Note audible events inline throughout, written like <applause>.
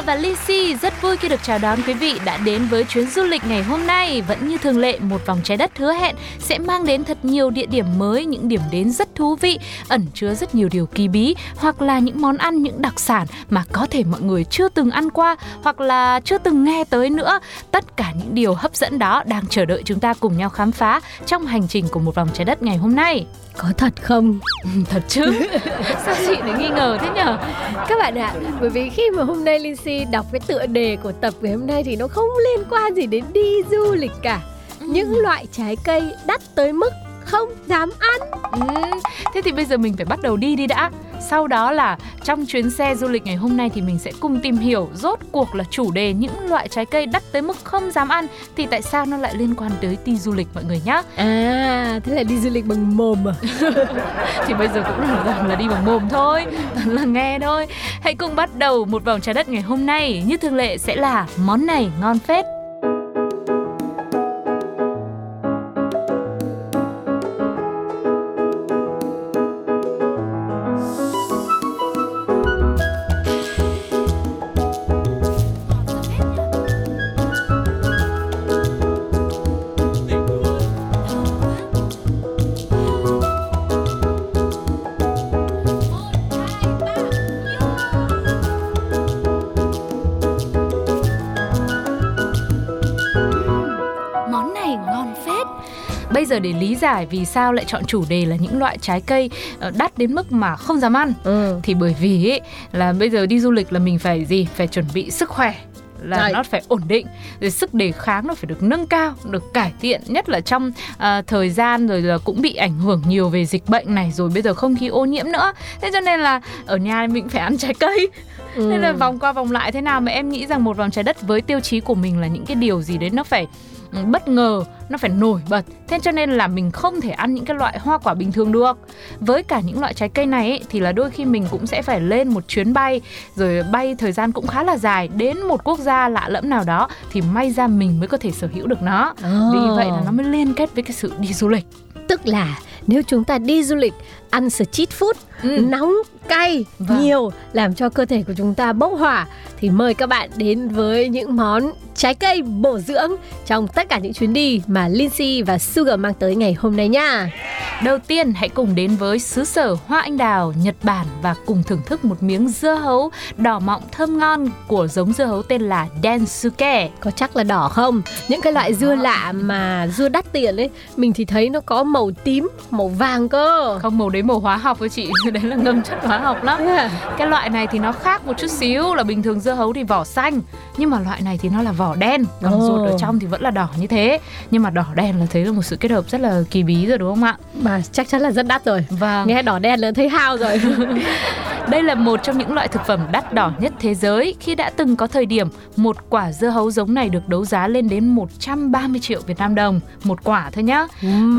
và Lizzy rất vui khi được chào đón quý vị đã đến với chuyến du lịch ngày hôm nay. Vẫn như thường lệ, một vòng trái đất hứa hẹn sẽ mang đến thật nhiều địa điểm mới, những điểm đến rất thú vị, ẩn chứa rất nhiều điều kỳ bí hoặc là những món ăn, những đặc sản mà có thể mọi người chưa từng ăn qua hoặc là chưa từng nghe tới nữa. Tất cả những điều hấp dẫn đó đang chờ đợi chúng ta cùng nhau khám phá trong hành trình của một vòng trái đất ngày hôm nay. Có thật không? <laughs> Thật chứ? Sao chị lại nghi ngờ thế nhở? Các bạn ạ, bởi vì khi mà hôm nay Lindsay đọc cái tựa đề của tập ngày hôm nay thì nó không liên quan gì đến đi du lịch cả. Những loại trái cây đắt tới mức không dám ăn. Ừ, thế thì bây giờ mình phải bắt đầu đi đi đã. Sau đó là trong chuyến xe du lịch ngày hôm nay thì mình sẽ cùng tìm hiểu rốt cuộc là chủ đề những loại trái cây đắt tới mức không dám ăn thì tại sao nó lại liên quan tới đi du lịch mọi người nhá. À, thế là đi du lịch bằng mồm à? <laughs> Thì bây giờ cũng là rằng là đi bằng mồm thôi, toàn là nghe thôi. Hãy cùng bắt đầu một vòng trái đất ngày hôm nay như thường lệ sẽ là món này ngon phết. Giờ để lý giải vì sao lại chọn chủ đề là những loại trái cây ờ, đắt đến mức mà không dám ăn Ừ. thì bởi vì ấy, là bây giờ đi du lịch là mình phải gì phải chuẩn bị sức khỏe là Đấy. nó phải ổn định rồi sức đề kháng nó phải được nâng cao được cải thiện nhất là trong à, thời gian rồi là cũng bị ảnh hưởng nhiều về dịch bệnh này rồi bây giờ không khí ô nhiễm nữa thế cho nên là ở nhà mình phải ăn trái cây Ừ. nên là vòng qua vòng lại thế nào mà em nghĩ rằng một vòng trái đất với tiêu chí của mình là những cái điều gì đấy nó phải bất ngờ nó phải nổi bật. Thế cho nên là mình không thể ăn những cái loại hoa quả bình thường được. Với cả những loại trái cây này ấy, thì là đôi khi mình cũng sẽ phải lên một chuyến bay. Rồi bay thời gian cũng khá là dài. Đến một quốc gia lạ lẫm nào đó thì may ra mình mới có thể sở hữu được nó. Vì vậy là nó mới liên kết với cái sự đi du lịch. Tức là nếu chúng ta đi du lịch ăn street food Ừ. nóng cay Vâng. nhiều làm cho cơ thể của chúng ta bốc hỏa thì mời các bạn đến với những món trái cây bổ dưỡng trong tất cả những chuyến đi mà Lindsay và Sugar mang tới ngày hôm nay nha. Đầu tiên hãy cùng đến với xứ sở hoa anh đào Nhật Bản và cùng thưởng thức một miếng dưa hấu đỏ mọng thơm ngon của giống dưa hấu tên là Densuke. Có chắc là đỏ không? Những cái loại dưa lạ mà dưa đắt tiền ấy, mình thì thấy nó có màu tím, màu vàng cơ. Không màu đấy màu hóa học thôi chị, <laughs> đấy là ngâm chất hóa học lắm. Cái loại này thì nó khác một chút xíu là bình thường dưa hấu thì vỏ xanh nhưng mà loại này thì nó là vỏ đen, còn Ồ. ruột ở trong thì vẫn là đỏ như thế. Nhưng mà đỏ đen là thấy là một sự kết hợp rất là kỳ bí rồi đúng không ạ? Mà chắc chắn là rất đắt rồi. Vâng. Nghe đỏ đen là thấy hao rồi. <laughs> Đây là một trong những loại thực phẩm đắt đỏ nhất thế giới khi đã từng có thời điểm một quả dưa hấu giống này được đấu giá lên đến 130 triệu Việt Nam đồng một quả thôi nhá.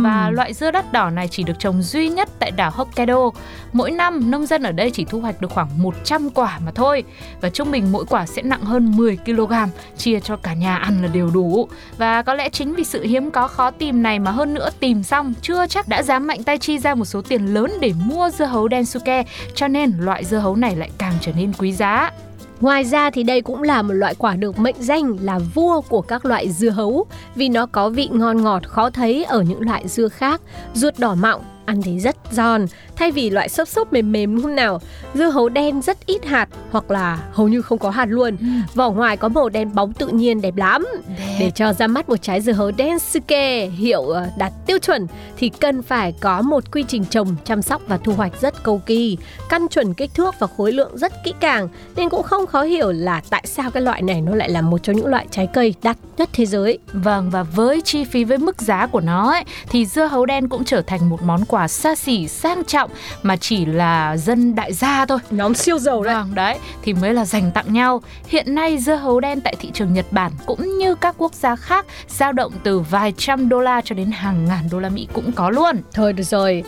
Và loại dưa đắt đỏ này chỉ được trồng duy nhất tại đảo Hokkaido. Mỗi năm nông dân ở đây chỉ thu hoạch được khoảng 100 quả mà thôi và trung bình mỗi quả sẽ nặng hơn 10 kg, chia cho cả nhà ăn là đều đủ. Và có lẽ chính vì sự hiếm có khó tìm này mà hơn nữa tìm xong chưa chắc đã dám mạnh tay chi ra một số tiền lớn để mua dưa hấu Densuke, cho nên loại loại dưa hấu này lại càng trở nên quý giá. Ngoài ra thì đây cũng là một loại quả được mệnh danh là vua của các loại dưa hấu vì nó có vị ngon ngọt khó thấy ở những loại dưa khác. Ruột đỏ mọng, ăn thì rất giòn, thay vì loại xốp xốp mềm mềm lúc nào. Dưa hấu đen rất ít hạt hoặc là hầu như không có hạt luôn. Vỏ ngoài có màu đen bóng tự nhiên đẹp lắm. Để cho ra mắt một trái dưa hấu Densuke hiệu ờ, đạt tiêu chuẩn thì cần phải có một quy trình trồng, chăm sóc và thu hoạch rất cầu kỳ, căn chuẩn kích thước và khối lượng rất kỹ càng nên cũng không khó hiểu là tại sao cái loại này nó lại là một trong những loại trái cây đắt nhất thế giới. Vâng và với chi phí với mức giá của nó ấy, thì dưa hấu đen cũng trở thành một món quà quả xa xỉ sang trọng mà chỉ là dân đại gia thôi. Nhóm siêu giàu đấy. Vâng, đấy thì mới là dành tặng nhau. Hiện nay dưa hấu đen tại thị trường Nhật Bản cũng như các quốc gia khác dao động từ vài trăm đô la cho đến hàng ngàn đô la Mỹ cũng có luôn. Thôi được rồi,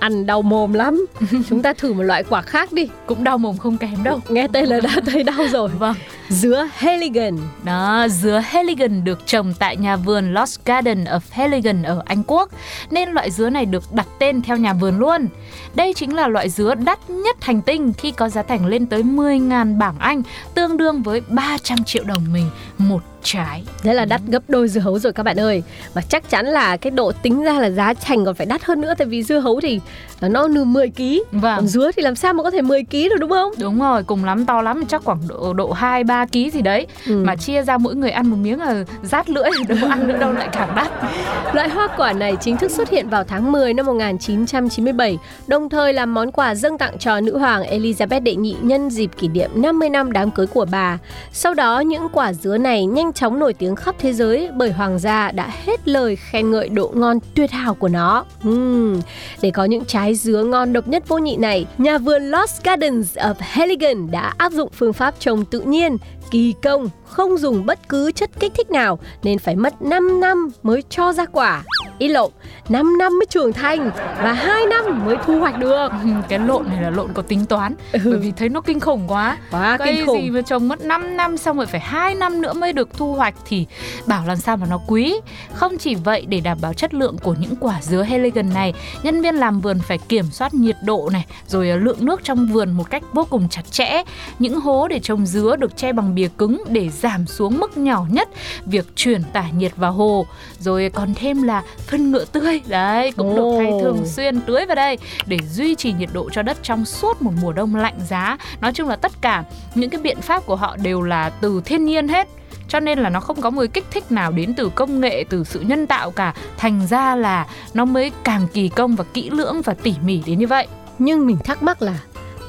ăn đau mồm lắm. <laughs> Chúng ta thử một loại quả khác đi. Cũng đau mồm không kém đâu. Nghe tên là đã thấy đau rồi. Vâng. Dứa Heligan. Đó, dứa Heligan được trồng tại nhà vườn Lost Garden of Heligan ở Anh Quốc, nên loại dứa này được đặt tên theo nhà vườn luôn. Đây chính là loại dứa đắt nhất hành tinh khi có giá thành lên tới 10.000 bảng Anh, tương đương với 300 triệu đồng mình một trái. Thế là đắt gấp đôi dưa hấu rồi các bạn ơi. Và chắc chắn là cái độ tính ra là giá thành còn phải đắt hơn nữa tại vì dưa hấu thì nó nửa 10 kg. Vâng. Còn dứa thì làm sao mà có thể 10 kg được đúng không? Đúng rồi, cùng lắm to lắm chắc khoảng độ độ 2 3 kg gì đấy. Ừ. Mà chia ra mỗi người ăn một miếng là rát lưỡi đâu ăn nữa đâu lại càng đắt. <laughs> Loại hoa quả này chính thức xuất hiện vào tháng 10 năm 1997, đồng thời làm món quà dâng tặng cho nữ hoàng Elizabeth đệ nhị nhân dịp kỷ niệm 50 năm đám cưới của bà. Sau đó, những quả dứa này nhanh chóng nổi tiếng khắp thế giới bởi hoàng gia đã hết lời khen ngợi độ ngon tuyệt hảo của nó. Uhm, Để có những trái dứa ngon độc nhất vô nhị này, nhà vườn Lost Gardens of Heligan đã áp dụng phương pháp trồng tự nhiên, kỳ công, không dùng bất cứ chất kích thích nào nên phải mất 5 năm mới cho ra quả. Ý lộn, 5 năm mới trưởng thành và 2 năm mới thu hoạch được. <laughs> cái lộn này là lộn có tính toán bởi vì thấy nó kinh khủng quá. Quá Cây kinh khủng. gì mà trồng mất 5 năm xong rồi phải 2 năm nữa mới được thu hoạch thì bảo làm sao mà nó quý. Không chỉ vậy để đảm bảo chất lượng của những quả dứa Heligan này, nhân viên làm vườn phải kiểm soát nhiệt độ này, rồi lượng nước trong vườn một cách vô cùng chặt chẽ. Những hố để trồng dứa được che bằng bìa cứng để giảm xuống mức nhỏ nhất việc truyền tải nhiệt vào hồ. Rồi còn thêm là phân ngựa tươi, đấy cũng được thay thường xuyên tưới vào đây để duy trì nhiệt độ cho đất trong suốt một mùa đông lạnh giá. Nói chung là tất cả những cái biện pháp của họ đều là từ thiên nhiên hết cho nên là nó không có một kích thích nào đến từ công nghệ từ sự nhân tạo cả thành ra là nó mới càng kỳ công và kỹ lưỡng và tỉ mỉ đến như vậy Nhưng mình thắc mắc là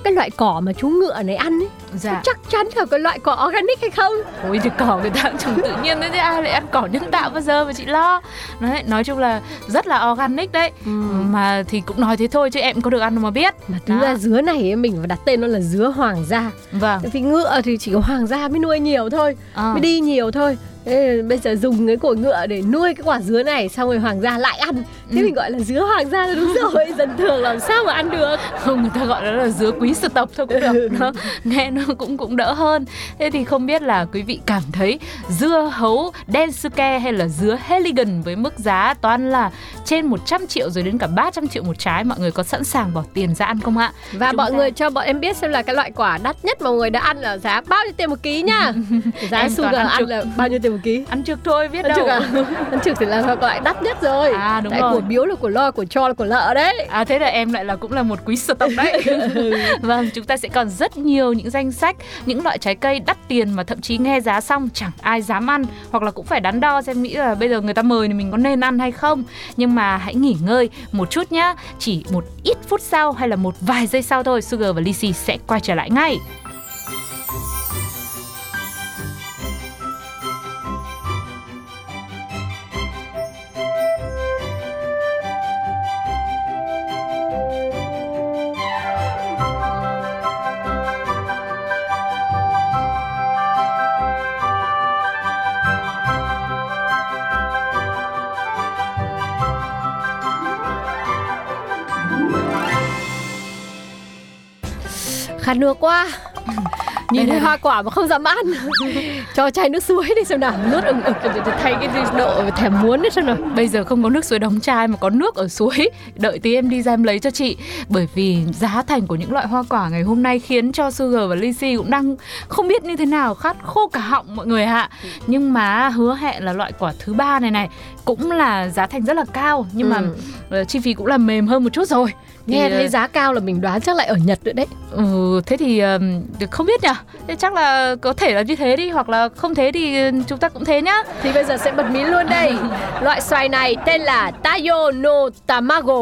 cái loại cỏ mà chú ngựa này ăn ấy, dạ chắc chắn là cái loại cỏ organic hay không? ôi thì cỏ người ta cũng trồng tự nhiên đấy chứ ai lại ăn cỏ nhân tạo bao giờ mà chị lo đấy nói chung là rất là organic đấy mà thì cũng nói thế thôi chứ em có được ăn đâu mà biết Mà Đó. ra dứa này mình phải đặt tên nó là dứa hoàng gia. vâng vì ngựa thì chỉ có hoàng gia mới nuôi nhiều thôi, Ờ. mới đi nhiều thôi. Thế bây giờ dùng cái cổ ngựa để nuôi cái quả dứa này xong rồi hoàng gia lại ăn. Thế Ừ. mình gọi là dứa hoàng gia là đúng rồi. <laughs> Dân thường làm sao mà ăn được? không người ta gọi nó là dứa quý sư tộc thôi cũng được nó nghe nó <laughs> cũng cũng đỡ hơn. Thế thì không biết là quý vị cảm thấy dưa hấu Densuke hay là dứa Heligan với mức giá toàn là trên 100 triệu rồi đến cả 300 triệu một trái mọi người có sẵn sàng bỏ tiền ra ăn không ạ Và Chúng mọi ta- người cho bọn em biết xem là cái loại quả đắt nhất mà mọi người đã ăn là giá bao nhiêu tiền một ký nhá. <laughs> giá Em sugar ăn ăn trực. là bao nhiêu tiền một ký? ăn trực thôi biết Ăn đâu trực à? <laughs> Ăn trực thì là loại đắt nhất rồi. À, đúng Tại rồi. của biếu là của lo, của cho là của lợ đấy. À thế là em lại là cũng là một quý sư tộc đấy. <laughs> vâng, chúng ta sẽ còn rất nhiều những danh sách những loại trái cây đắt tiền mà thậm chí nghe giá xong chẳng ai dám ăn hoặc là cũng phải đắn đo xem nghĩ là bây giờ người ta mời thì mình có nên ăn hay không. Nhưng mà hãy nghỉ ngơi một chút nhá. Chỉ một ít phút sau hay là một vài giây sau thôi, Sugar và Lisi sẽ quay trở lại ngay. Khát nước quá. Nhìn thấy hoa quả mà không dám ăn. <laughs> Cho chai nước suối đi xem nào. Nước ừng ực thay cái độ thèm muốn đấy xem nào. Bây giờ không có nước suối đóng chai mà có nước ở suối. Đợi tí em đi ra em lấy cho chị. Bởi vì giá thành của những loại hoa quả ngày hôm nay Khiến cho Sugar và Lizzy cũng đang không biết như thế nào Khát khô cả họng mọi người ạ. Nhưng mà hứa hẹn là loại quả thứ ba này này Cũng là giá thành rất là cao. Nhưng mà Ừ. ờ, chi phí cũng là mềm hơn một chút rồi Nghe ờ, thấy giá cao là mình đoán chắc lại ở Nhật nữa đấy. Ừ, thế thì ờm, không biết nhỉ Thế chắc là có thể là như thế đi Hoặc là không thế thì ờ, chúng ta cũng thế nhá. Thì bây giờ sẽ bật mí luôn đây. <laughs> Loại xoài này tên là Tayo no Tamago.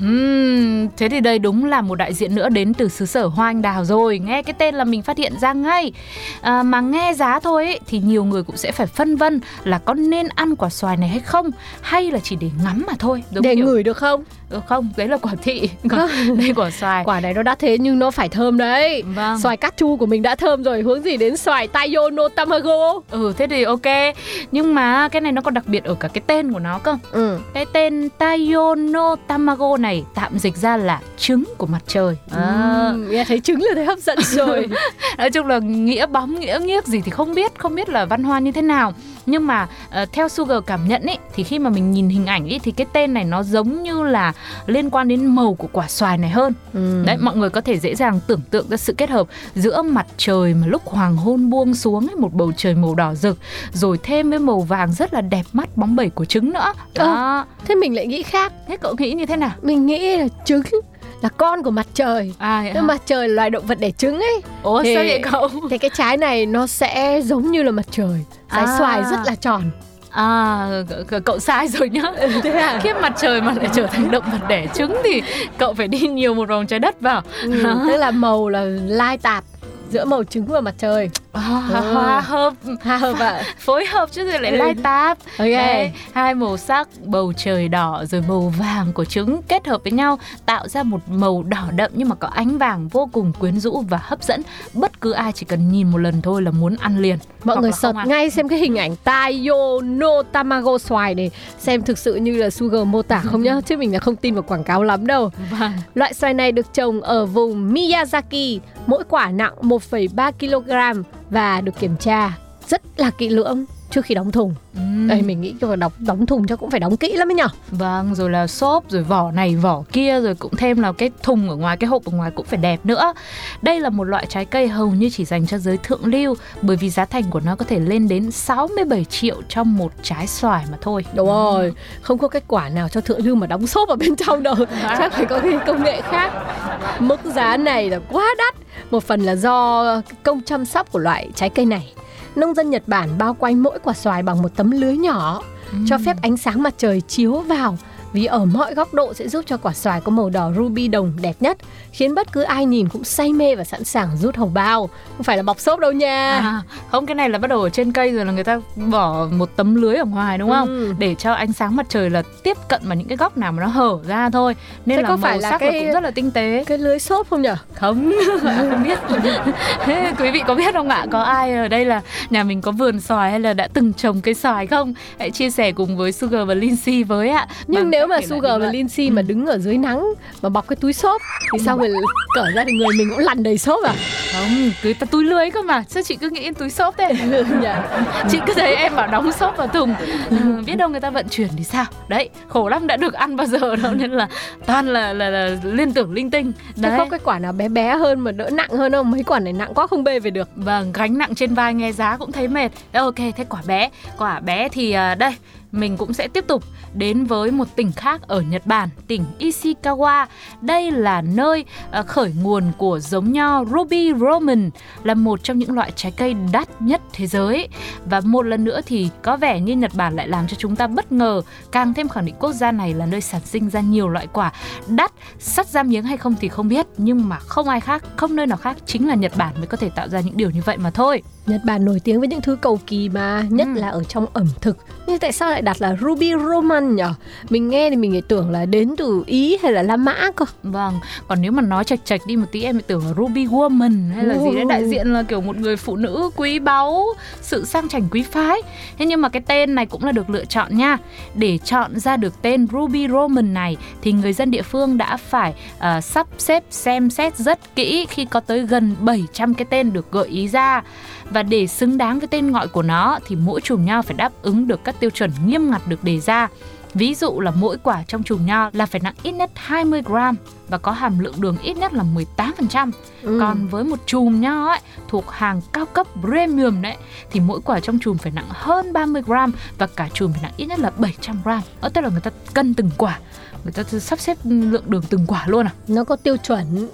Ừm, thế thì đây đúng là một đại diện nữa đến từ xứ sở hoa anh đào rồi. Nghe cái tên là mình phát hiện ra ngay. À, Mà nghe giá thôi ấy, thì nhiều người cũng sẽ phải phân vân Là có nên ăn quả xoài này hay không Hay là chỉ để ngắm mà thôi Giống Để kiểu- ngửi được không? Ừ, không đấy là quả <laughs> thị còn đây quả xoài Quả này nó đã thế nhưng nó phải thơm đấy. vâng Xoài cát chu của mình đã thơm rồi, hướng gì đến xoài Taiyo no Tamago. ừ thế thì ok nhưng mà cái này nó còn đặc biệt ở cả cái tên của nó cơ Ừ. cái tên Tayono Tamago này tạm dịch ra là trứng của mặt trời à, nghe thấy trứng là thấy hấp dẫn rồi. <laughs> nói chung là nghĩa bóng nghĩa nghiếc gì thì không biết không biết là văn hoa như thế nào nhưng mà ờ, theo Sugar cảm nhận ấy thì khi mà mình nhìn hình ảnh ấy thì cái tên này nó giống như là liên quan đến màu của quả xoài này hơn. Ừm. đấy mọi người có thể dễ dàng tưởng tượng ra sự kết hợp giữa mặt trời mà lúc hoàng hôn buông xuống ấy, một bầu trời màu đỏ rực rồi thêm với màu vàng rất là đẹp mắt bóng bẩy của trứng nữa. Đó. Thế mình lại nghĩ khác. thế cậu nghĩ như thế nào? Mình nghĩ là trứng là con của mặt trời. à vậy mặt trời là loài động vật đẻ trứng ấy. ủa thì- sao vậy cậu Thì cái trái này nó sẽ giống như là mặt trời. Trái À. xoài rất là tròn. À, c- cậu sai rồi nhá. Thế à? Khi mặt trời mà lại trở thành động vật đẻ trứng thì cậu phải đi nhiều một vòng trái đất vào. Ừ, tức là màu là lai tạp giữa màu trứng và mặt trời. Hòa hợp, Ha hợp ạ. <laughs> phối hợp chứ rồi lại Ừ. lai tạp. Ok. Đấy, hai màu sắc bầu trời đỏ rồi màu vàng của trứng kết hợp với nhau tạo ra một màu đỏ đậm nhưng mà có ánh vàng vô cùng quyến rũ và hấp dẫn. Bất cứ ai chỉ cần nhìn một lần thôi là muốn ăn liền. Mọi Hoặc người ăn. ngay xem cái hình ảnh Taiyo no Tamago xoài này Xem thực sự như là Sugar mô tả không nhá Chứ mình là không tin vào quảng cáo lắm đâu Vâng. Loại xoài này được trồng ở vùng Miyazaki Mỗi quả nặng 1,3 kg và được kiểm tra. Rất là kỹ lưỡng trước khi đóng thùng Ừm. Đây mình nghĩ là đóng, đóng thùng chắc cũng phải đóng kỹ lắm ấy nhở Vâng, rồi là xốp, rồi vỏ này, vỏ kia, rồi cũng thêm là cái thùng ở ngoài, cái hộp ở ngoài cũng phải đẹp nữa. Đây là một loại trái cây hầu như chỉ dành cho giới thượng lưu, bởi vì giá thành của nó có thể lên đến 67 triệu trong một trái xoài mà thôi. Đúng rồi, không có cái quả nào cho thượng lưu mà đóng xốp ở bên trong đâu <laughs> Chắc phải có cái công nghệ khác Mức giá này là quá đắt Một phần là do công chăm sóc của loại trái cây này Nông dân Nhật Bản bao quanh mỗi quả xoài bằng một tấm lưới nhỏ Cho phép ánh sáng mặt trời chiếu vào vì ở mọi góc độ sẽ giúp cho quả xoài có màu đỏ ruby đồng đẹp nhất khiến bất cứ ai nhìn cũng say mê và sẵn sàng rút hồng bao không phải là bọc xốp đâu nha À, không cái này là bắt đầu ở trên cây rồi là người ta bỏ một tấm lưới ở ngoài đúng không? Ừ. Để cho ánh sáng mặt trời là tiếp cận vào những cái góc nào mà nó hở ra thôi. Nên Thế là có màu phải là sắc cái- nó cũng rất là tinh tế. cái lưới xốp không nhở không <laughs> không biết Thế quý vị có biết không ạ có ai ở đây là nhà mình có vườn xoài hay là đã từng trồng cây xoài không hãy chia sẻ cùng với Sugar và Lindsay với ạ nhưng Bằng nếu cách mà Sugar và. Lindsay mà đứng ở dưới nắng mà bọc cái túi xốp thì sao người cởi ra thì người mình cũng lằn đầy xốp à không cứ ta túi lưới cơ mà sao chị cứ nghĩ đến túi xốp thế nhỉ? <laughs> chị cứ thấy em bảo đóng xốp vào thùng ừ, biết đâu người ta vận chuyển thì sao đấy khổ lắm đã được ăn bao giờ đâu nên là toàn là là, là liên tưởng linh tinh Thế đấy có cái quả nào bé bé hơn mà đỡ nặng hơn không? Mấy quả này nặng quá không bê về được. Vâng, gánh nặng trên vai nghe giá cũng thấy mệt. Ok, thế quả bé. Quả bé thì à, đây, mình cũng sẽ tiếp tục đến với một tỉnh khác ở Nhật Bản, tỉnh Ishikawa. Đây là nơi à, khởi nguồn của giống nho Ruby Roman, là một trong những loại trái cây đắt nhất thế giới. Và một lần nữa thì có vẻ như Nhật Bản lại làm cho chúng ta bất ngờ, càng thêm khẳng định quốc gia này là nơi sản sinh ra nhiều loại quả đắt, sắt ra miếng hay không thì không biết, nhưng mà không ai khác, không nơi nào khác chính là Nhật Bản mới có thể tạo ra những điều như vậy mà thôi. Nhật Bản nổi tiếng với những thứ cầu kỳ mà, nhất Ừ. là ở trong ẩm thực. Nhưng tại sao lại đặt là Ruby Roman nhỉ? Mình nghe thì mình lại tưởng là đến từ Ý hay là La Mã cơ. Vâng, còn nếu mà nói chạch chạch đi một tí em lại tưởng là Ruby Woman hay là gì đấy đại diện là kiểu một người phụ nữ quý báu, sự sang chảnh quý phái. Thế nhưng mà cái tên này cũng là được lựa chọn nha. Để chọn ra được tên Ruby Roman này thì người dân địa phương đã phải ờ, sắp xếp xem xét rất kỹ khi có tới gần 700 cái tên được gợi ý ra. Và để xứng đáng với tên gọi của nó thì mỗi chùm nho phải đáp ứng được các tiêu chuẩn nghiêm ngặt được đề ra. Ví dụ là mỗi quả trong chùm nho là phải nặng ít nhất 20 gram và có hàm lượng đường ít nhất là 18%. Ừ. Còn với một chùm nho ấy thuộc hàng cao cấp premium đấy thì mỗi quả trong chùm phải nặng hơn 30 gram và cả chùm phải nặng ít nhất là 700 gram. Ở tức là người ta cân từng quả, người ta sắp xếp lượng đường từng quả luôn à? Nó có tiêu chuẩn?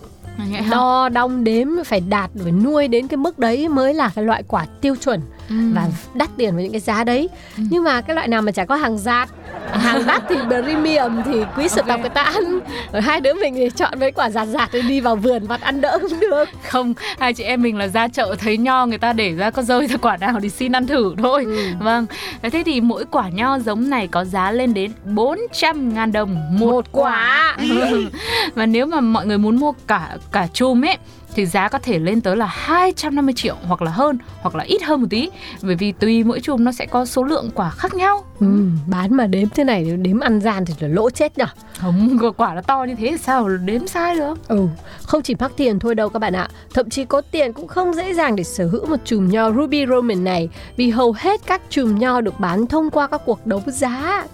Đo đong đếm phải đạt phải nuôi đến cái mức đấy mới là cái loại quả tiêu chuẩn Ừ. và đắt tiền với những cái giá đấy Ừ. nhưng mà cái loại nào mà chả có hàng giạt hàng đắt thì premium thì quý sở Ok. tộc người ta ăn rồi hai đứa mình thì chọn mấy quả giạt giạt rồi đi vào vườn vặt ăn đỡ cũng được không hai chị em mình là ra chợ thấy nho người ta để ra có rơi ra quả nào thì xin ăn thử thôi Ừ. vâng thế thì mỗi quả nho giống này có giá lên đến 400 ngàn đồng một, một quả <laughs> và nếu mà mọi người muốn mua cả cả chùm ấy thì giá có thể lên tới là 250 triệu hoặc là hơn hoặc là ít hơn một tí. Bởi vì tùy mỗi chùm nó sẽ có số lượng quả khác nhau. Ừ, bán mà đếm thế này đếm ăn gian thì là lỗ chết nhở? Không quả nó to như thế thì sao đếm sai được? Ừ, không chỉ mắc tiền thôi đâu các bạn ạ. Thậm chí có tiền cũng không dễ dàng để sở hữu một chùm nho Ruby Roman này Vì hầu hết các chùm nho được bán thông qua các cuộc đấu giá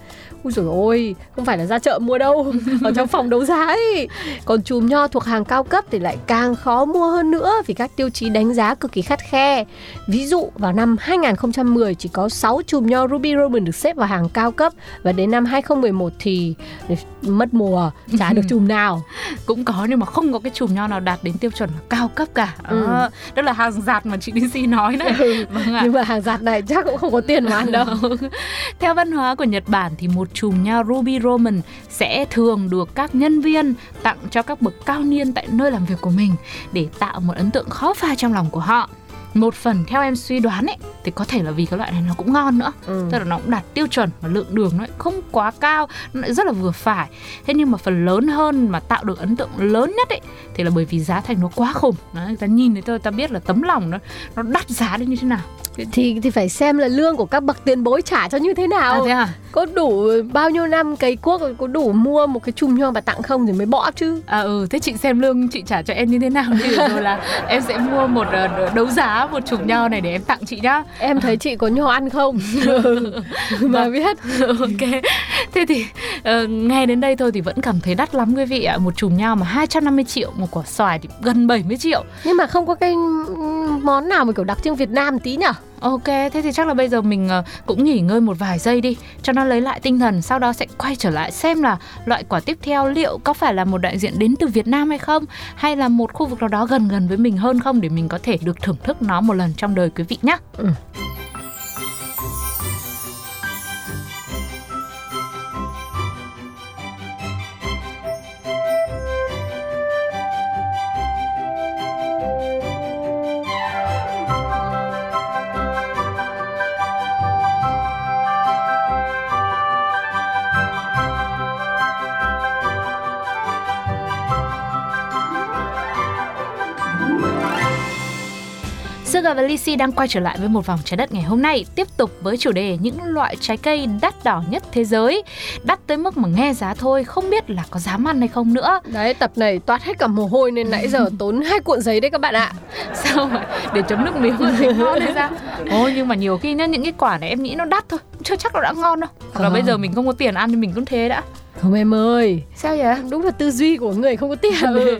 Ui dồi ôi, không phải là ra chợ mua đâu <laughs> Ở trong phòng đấu giá ấy. Còn chùm nho thuộc hàng cao cấp thì lại càng khó mua hơn nữa Vì các tiêu chí đánh giá cực kỳ khắt khe. Ví dụ vào năm 2010 chỉ có 6 chùm nho Ruby Roman được xếp vào hàng cao cấp Và đến năm 2011 thì mất mùa, chả được <laughs> chùm nào. Cũng có nhưng mà không có cái chùm nho nào đạt đến tiêu chuẩn cao cấp cả. Ừ. Đó, đó là hàng giạt mà chị DC nói đấy. Vâng ạ. nhưng mà hàng giặt này chắc cũng không có tiền mà ăn đâu. <laughs> Theo văn hóa của Nhật Bản thì một chùm nho Ruby Roman sẽ thường được các nhân viên tặng cho các bậc cao niên tại nơi làm việc của mình để tạo một ấn tượng khó phai trong lòng của họ. Một phần theo em suy đoán ấy thì có thể là vì cái loại này nó cũng ngon nữa. ừ. Tức là nó cũng đạt tiêu chuẩn và lượng đường nó không quá cao, nó lại rất là vừa phải. Thế nhưng mà phần lớn hơn mà tạo được ấn tượng lớn nhất ấy thì là bởi vì giá thành nó quá khủng. Đấy, người ta nhìn thấy thôi ta biết là tấm lòng nó nó đắt giá đến như thế nào. Thì thì phải xem là lương của các bậc tiền bối trả cho như thế nào À thế à? có đủ bao nhiêu năm cày cuốc có đủ mua một cái chùm nho mà tặng không thì mới bỏ chứ À ừ, thế chị xem lương chị trả cho em như thế nào thì <laughs> rồi là em sẽ mua một ờ, đấu giá một chùm nho này để em tặng chị nhá. em thấy chị có nho ăn không <laughs> mà biết <laughs> ok. Thế thì ờ, nghe đến đây thôi thì vẫn cảm thấy đắt lắm quý vị ạ. Một chùm nho mà 250 triệu, một quả xoài thì gần 70 triệu. nhưng mà không có cái món nào mà kiểu đặc trưng Việt Nam tí nhở Ok, thế thì chắc là bây giờ mình ờ, cũng nghỉ ngơi một vài giây đi cho nó lấy lại tinh thần. Sau đó sẽ quay trở lại xem là loại quả tiếp theo liệu có phải là một đại diện đến từ Việt Nam hay không, hay là một khu vực nào đó gần gần với mình hơn không để mình có thể được thưởng thức nó một lần trong đời quý vị nhé. Ừ. và Lizzy đang quay trở lại với một vòng trái đất ngày hôm nay. Tiếp tục với chủ đề những loại trái cây đắt đỏ nhất thế giới. Đắt tới mức mà nghe giá thôi không biết là có dám ăn hay không nữa. Đấy tập này toát hết cả mồ hôi nên nãy giờ <laughs> tốn hai cuộn giấy đấy các bạn ạ. Sao mà để chấm nước miếng thấy ngon hay sao <laughs> Ôi nhưng mà nhiều khi nhá những cái quả này em nghĩ nó đắt thôi. Chưa chắc nó đã ngon đâu. Và Ờ. bây giờ mình không có tiền ăn thì mình cũng thế đã không em ơi Sao vậy? đúng là tư duy của người không có tiền Ừ.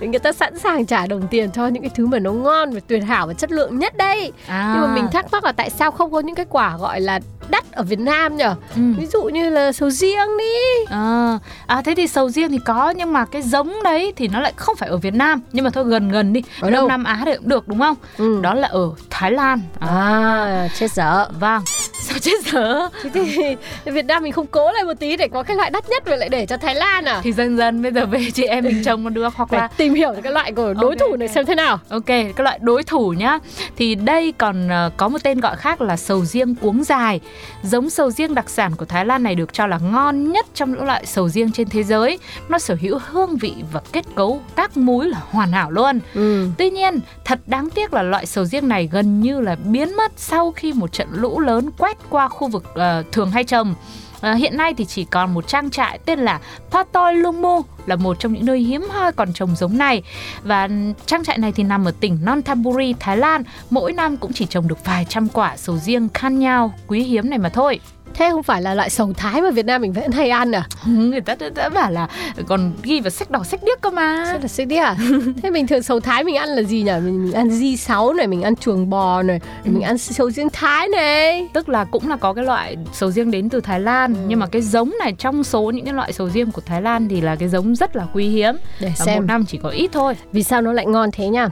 người ta sẵn sàng trả đồng tiền cho những cái thứ mà nó ngon và tuyệt hảo và chất lượng nhất đây À, nhưng mà mình thắc mắc là tại sao không có những cái quả gọi là đắt ở Việt Nam nhở ừ. ví dụ như là sầu riêng đi À, à thế thì sầu riêng thì có nhưng mà cái giống đấy thì nó lại không phải ở Việt Nam nhưng mà thôi gần gần đi Ở? Đông Nam Á thì cũng được đúng không? ừ. Đó là ở Thái Lan. à chết dở Vâng. Sao chết dở? thế thì <laughs> Việt Nam mình không cố lại một tí để có cái loại đắt nhất rồi lại để cho Thái Lan à Thì dần dần bây giờ về chị em mình trồng nó được hoặc phải là tìm hiểu cái loại của đối Ok, thủ này ok. xem thế nào Ok, cái loại đối thủ nhá. Thì đây còn ờ, có một tên gọi khác là sầu riêng cuống dài. Giống sầu riêng đặc sản của Thái Lan này được cho là ngon nhất trong những loại sầu riêng trên thế giới. Nó sở hữu hương vị và kết cấu các múi là hoàn hảo luôn. ừ. Tuy nhiên, thật đáng tiếc là loại sầu riêng này gần như là biến mất sau khi một trận lũ lớn quét qua khu vực uh, thường hay trồng. Ờ, hiện nay thì chỉ còn một trang trại tên là Patoi Lumu là một trong những nơi hiếm hoi còn trồng giống này và trang trại này thì nằm ở tỉnh Nonthaburi, Thái Lan. Mỗi năm cũng chỉ trồng được vài trăm quả sầu riêng khan nhau quý hiếm này mà thôi thế không phải là loại sầu thái mà Việt Nam mình vẫn hay ăn à Người ta đã, bảo là còn ghi vào sách đỏ sách điếc cơ mà. Sao là xích đi à? <laughs> Thế bình thường sầu thái mình ăn là gì nhỉ? Mình, mình ăn di sáu này, mình ăn chuồng bò này, Ừ. mình ăn sầu riêng thái này. tức là cũng là có cái loại sầu riêng đến từ Thái Lan Ừ. nhưng mà cái giống này trong số những cái loại sầu riêng của Thái Lan thì là cái giống rất là quý hiếm Để và một xem năm chỉ có ít thôi vì sao nó lại ngon thế nha.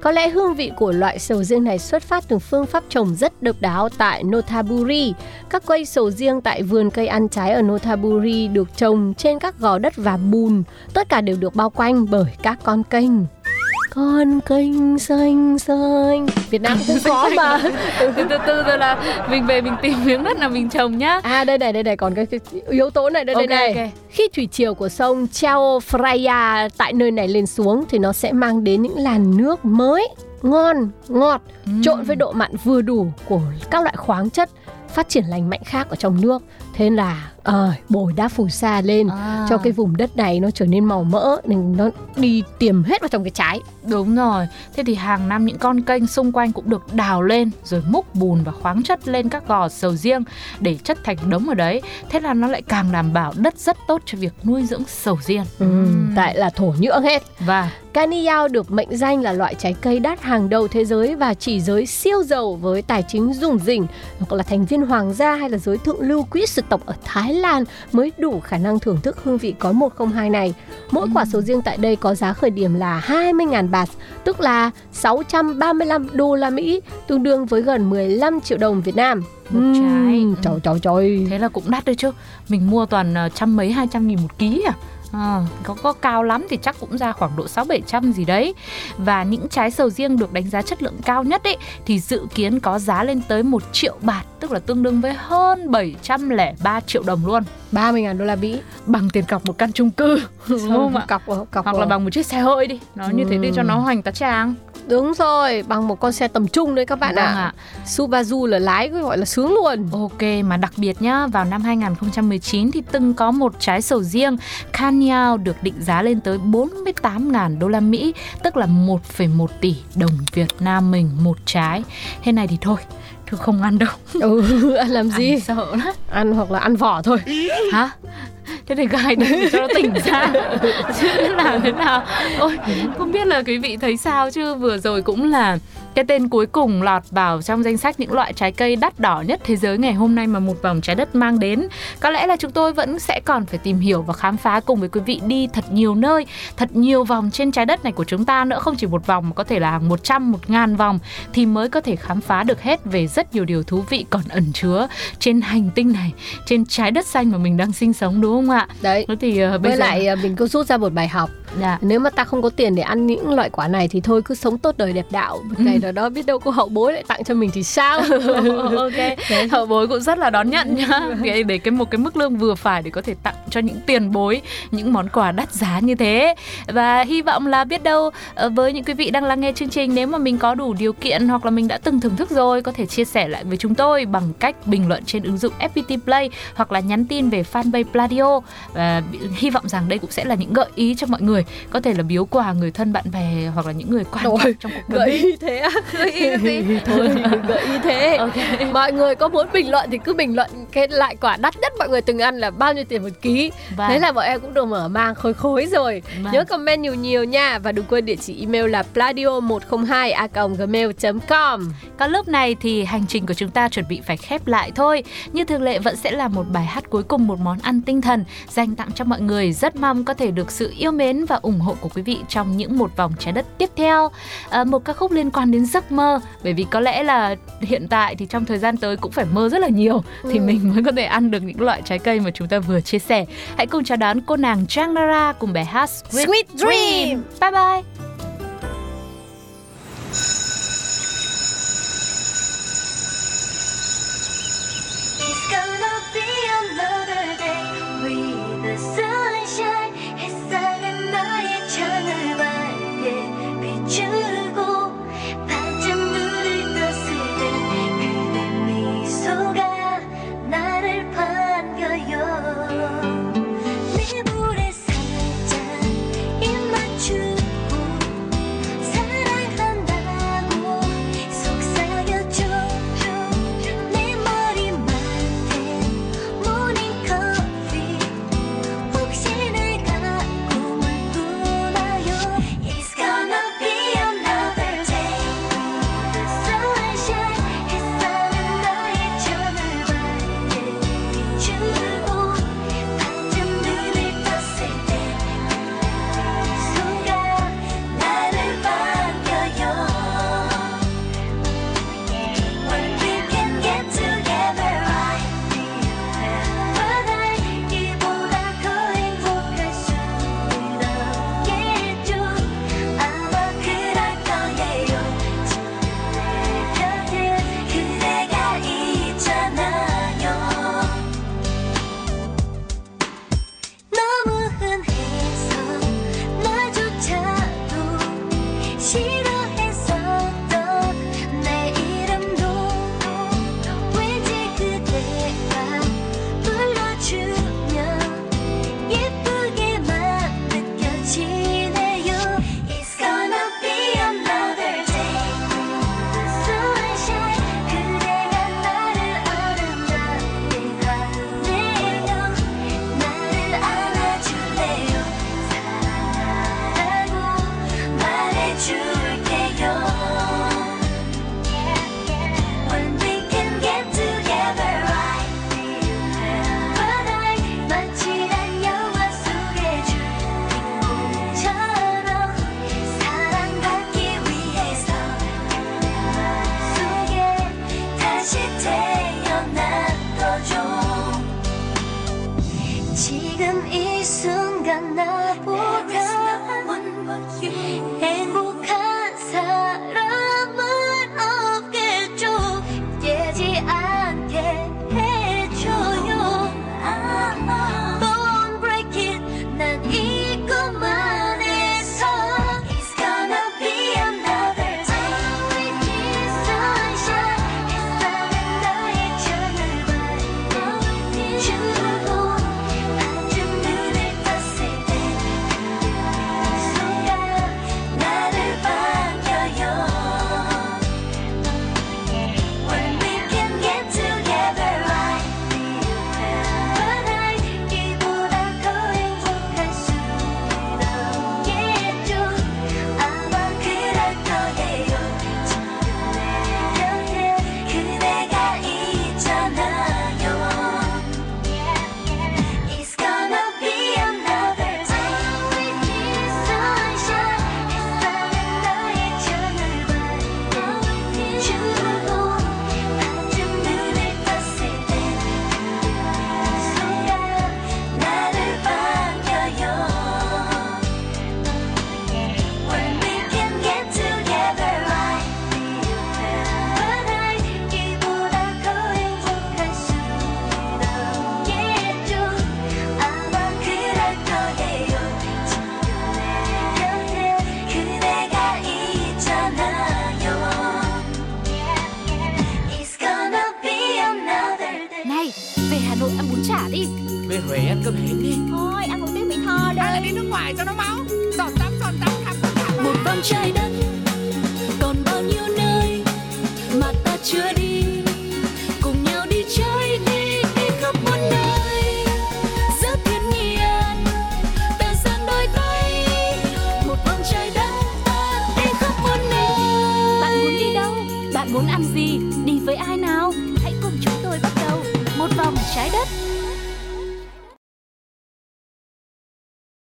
Có lẽ hương vị của loại sầu riêng này xuất phát từ phương pháp trồng rất độc đáo tại Notaburi. Các cây sầu riêng tại vườn cây ăn trái ở Notaburi được trồng trên các gò đất và bùn. Tất cả đều được bao quanh bởi các con kênh con kênh xanh xanh. Việt Nam cũng có mà. <laughs> Từ từ từ rồi là mình về mình tìm miếng đất nào mình trồng nhá. À đây này đây này còn cái, cái yếu tố này đây Ok, đây này. ok. khi thủy triều của sông Chao Phraya tại nơi này lên xuống thì nó sẽ mang đến những làn nước mới ngon ngọt trộn với độ mặn vừa đủ của các loại khoáng chất phát triển lành mạnh khác ở trong nước. Thế là ờ, bồi đá phù sa lên À. cho cái vùng đất này nó trở nên màu mỡ nên nó đi tiềm hết vào trong cái trái Đúng rồi, thế thì hàng năm những con kênh xung quanh cũng được đào lên rồi múc bùn và khoáng chất lên các gò sầu riêng để chất thành đống ở đấy. Thế là nó lại càng đảm bảo đất rất tốt cho việc nuôi dưỡng sầu riêng. ừ, tại là thổ nhưỡng hết Và Caniyao được mệnh danh là loại trái cây đắt hàng đầu thế giới và chỉ giới siêu giàu với tài chính rủng rỉnh hoặc là thành viên hoàng gia hay là giới thượng lưu quý sự tộc ở Thái Lan mới đủ khả năng thưởng thức hương vị có 102 này. Mỗi quả sầu riêng tại đây có giá khởi điểm là 20.000 baht, tức là 635 đô la Mỹ, tương đương với gần 15 triệu đồng Việt Nam. Một trái. Ừm, Trời trời trời. thế là cũng đắt đấy chứ. Mình mua toàn ờ, trăm mấy hai trăm nghìn một ký à. À, có có cao lắm thì chắc cũng ra khoảng độ 6 700 gì đấy. Và những trái sầu riêng được đánh giá chất lượng cao nhất ấy thì dự kiến có giá lên tới 1 triệu bạt, tức là tương đương với hơn 703 triệu đồng luôn. 30.000 đô la Mỹ. Bằng tiền cọc một căn chung cư. Đúng không ạ? Cọc cọc hoặc là bằng một chiếc xe hơi đi nó như thế để cho nó hoành tá tràng Đúng rồi, bằng một con xe tầm trung đấy các bạn Vâng ạ. ạ. Subaru là lái gọi là sướng luôn. Ok mà đặc biệt nhá vào năm 2019 thì từng có một trái sầu riêng Canyao được định giá lên tới 48.000 đô la Mỹ tức là 1,1 tỷ đồng Việt Nam mình một trái thế này thì thôi thôi không ăn đâu Ừ, <laughs> ăn làm gì? Ăn sợ lắm Ăn hoặc là ăn vỏ thôi. hả thế thì đi để cho nó tỉnh ra. <laughs> Chứ làm thế nào. Ôi không biết là quý vị thấy sao chứ. Vừa rồi cũng là cái tên cuối cùng lọt vào trong danh sách những loại trái cây đắt đỏ nhất thế giới ngày hôm nay mà một vòng trái đất mang đến. Có lẽ là chúng tôi vẫn sẽ còn phải tìm hiểu và khám phá cùng với quý vị đi thật nhiều nơi thật nhiều vòng trên trái đất này của chúng ta nữa. Không chỉ một vòng mà có thể là hàng 100, 1000 vòng thì mới có thể khám phá được hết về rất nhiều điều thú vị còn ẩn chứa trên hành tinh này trên trái đất xanh mà mình đang sinh sống đúng không ạ? Đấy. Thế thì uh, bây Với giờ lại à, mình cứ rút ra một bài học dạ. Nếu mà ta không có tiền để ăn những loại quả này Thì thôi cứ sống tốt đời đẹp đạo. Một ngày nào đó biết đâu cô hậu bối lại tặng cho mình thì sao? <laughs> Ok. Hậu bối cũng rất là đón nhận nhá. <laughs> Để, để cái một cái mức lương vừa phải để có thể tặng cho những tiền bối những món quà đắt giá như thế. Và hy vọng là biết đâu ờ, với những quý vị đang lắng nghe chương trình nếu mà mình có đủ điều kiện hoặc là mình đã từng thưởng thức rồi có thể chia sẻ lại với chúng tôi bằng cách bình luận trên ứng dụng FPT Play hoặc là nhắn tin về fanpage Pladio. Và hy vọng rằng đây cũng sẽ là những gợi ý cho mọi người có thể là biếu quà người thân bạn bè hoặc là những người quan trọng trong cuộc đời Gợi ý thế á Gợi ý gì? <laughs> Thôi gợi ý thế ok Mọi người có muốn bình luận thì cứ bình luận Cái loại quả đắt nhất mọi người từng ăn là bao nhiêu tiền một ký Vâng. Thế là bọn em cũng được mở mang khối khối rồi Vâng. Nhớ comment nhiều nhiều nha Và đừng quên địa chỉ email là pladio102 gmail.com Còn lúc này thì hành trình của chúng ta chuẩn bị phải khép lại thôi. Như thường lệ vẫn sẽ là một bài hát cuối cùng một món ăn tinh thần dành tặng cho mọi người. Rất mong có thể được sự yêu mến và ủng hộ của quý vị trong những một vòng trái đất tiếp theo. À, một ca khúc liên quan đến giấc mơ bởi vì có lẽ là hiện tại thì trong thời gian tới cũng phải mơ rất là nhiều thì mình mới có thể ăn được những loại trái cây mà chúng ta vừa chia sẻ. Hãy cùng chào đón cô nàng Trang Lara cùng bài hát Sweet, Sweet Dream. Bye bye. 天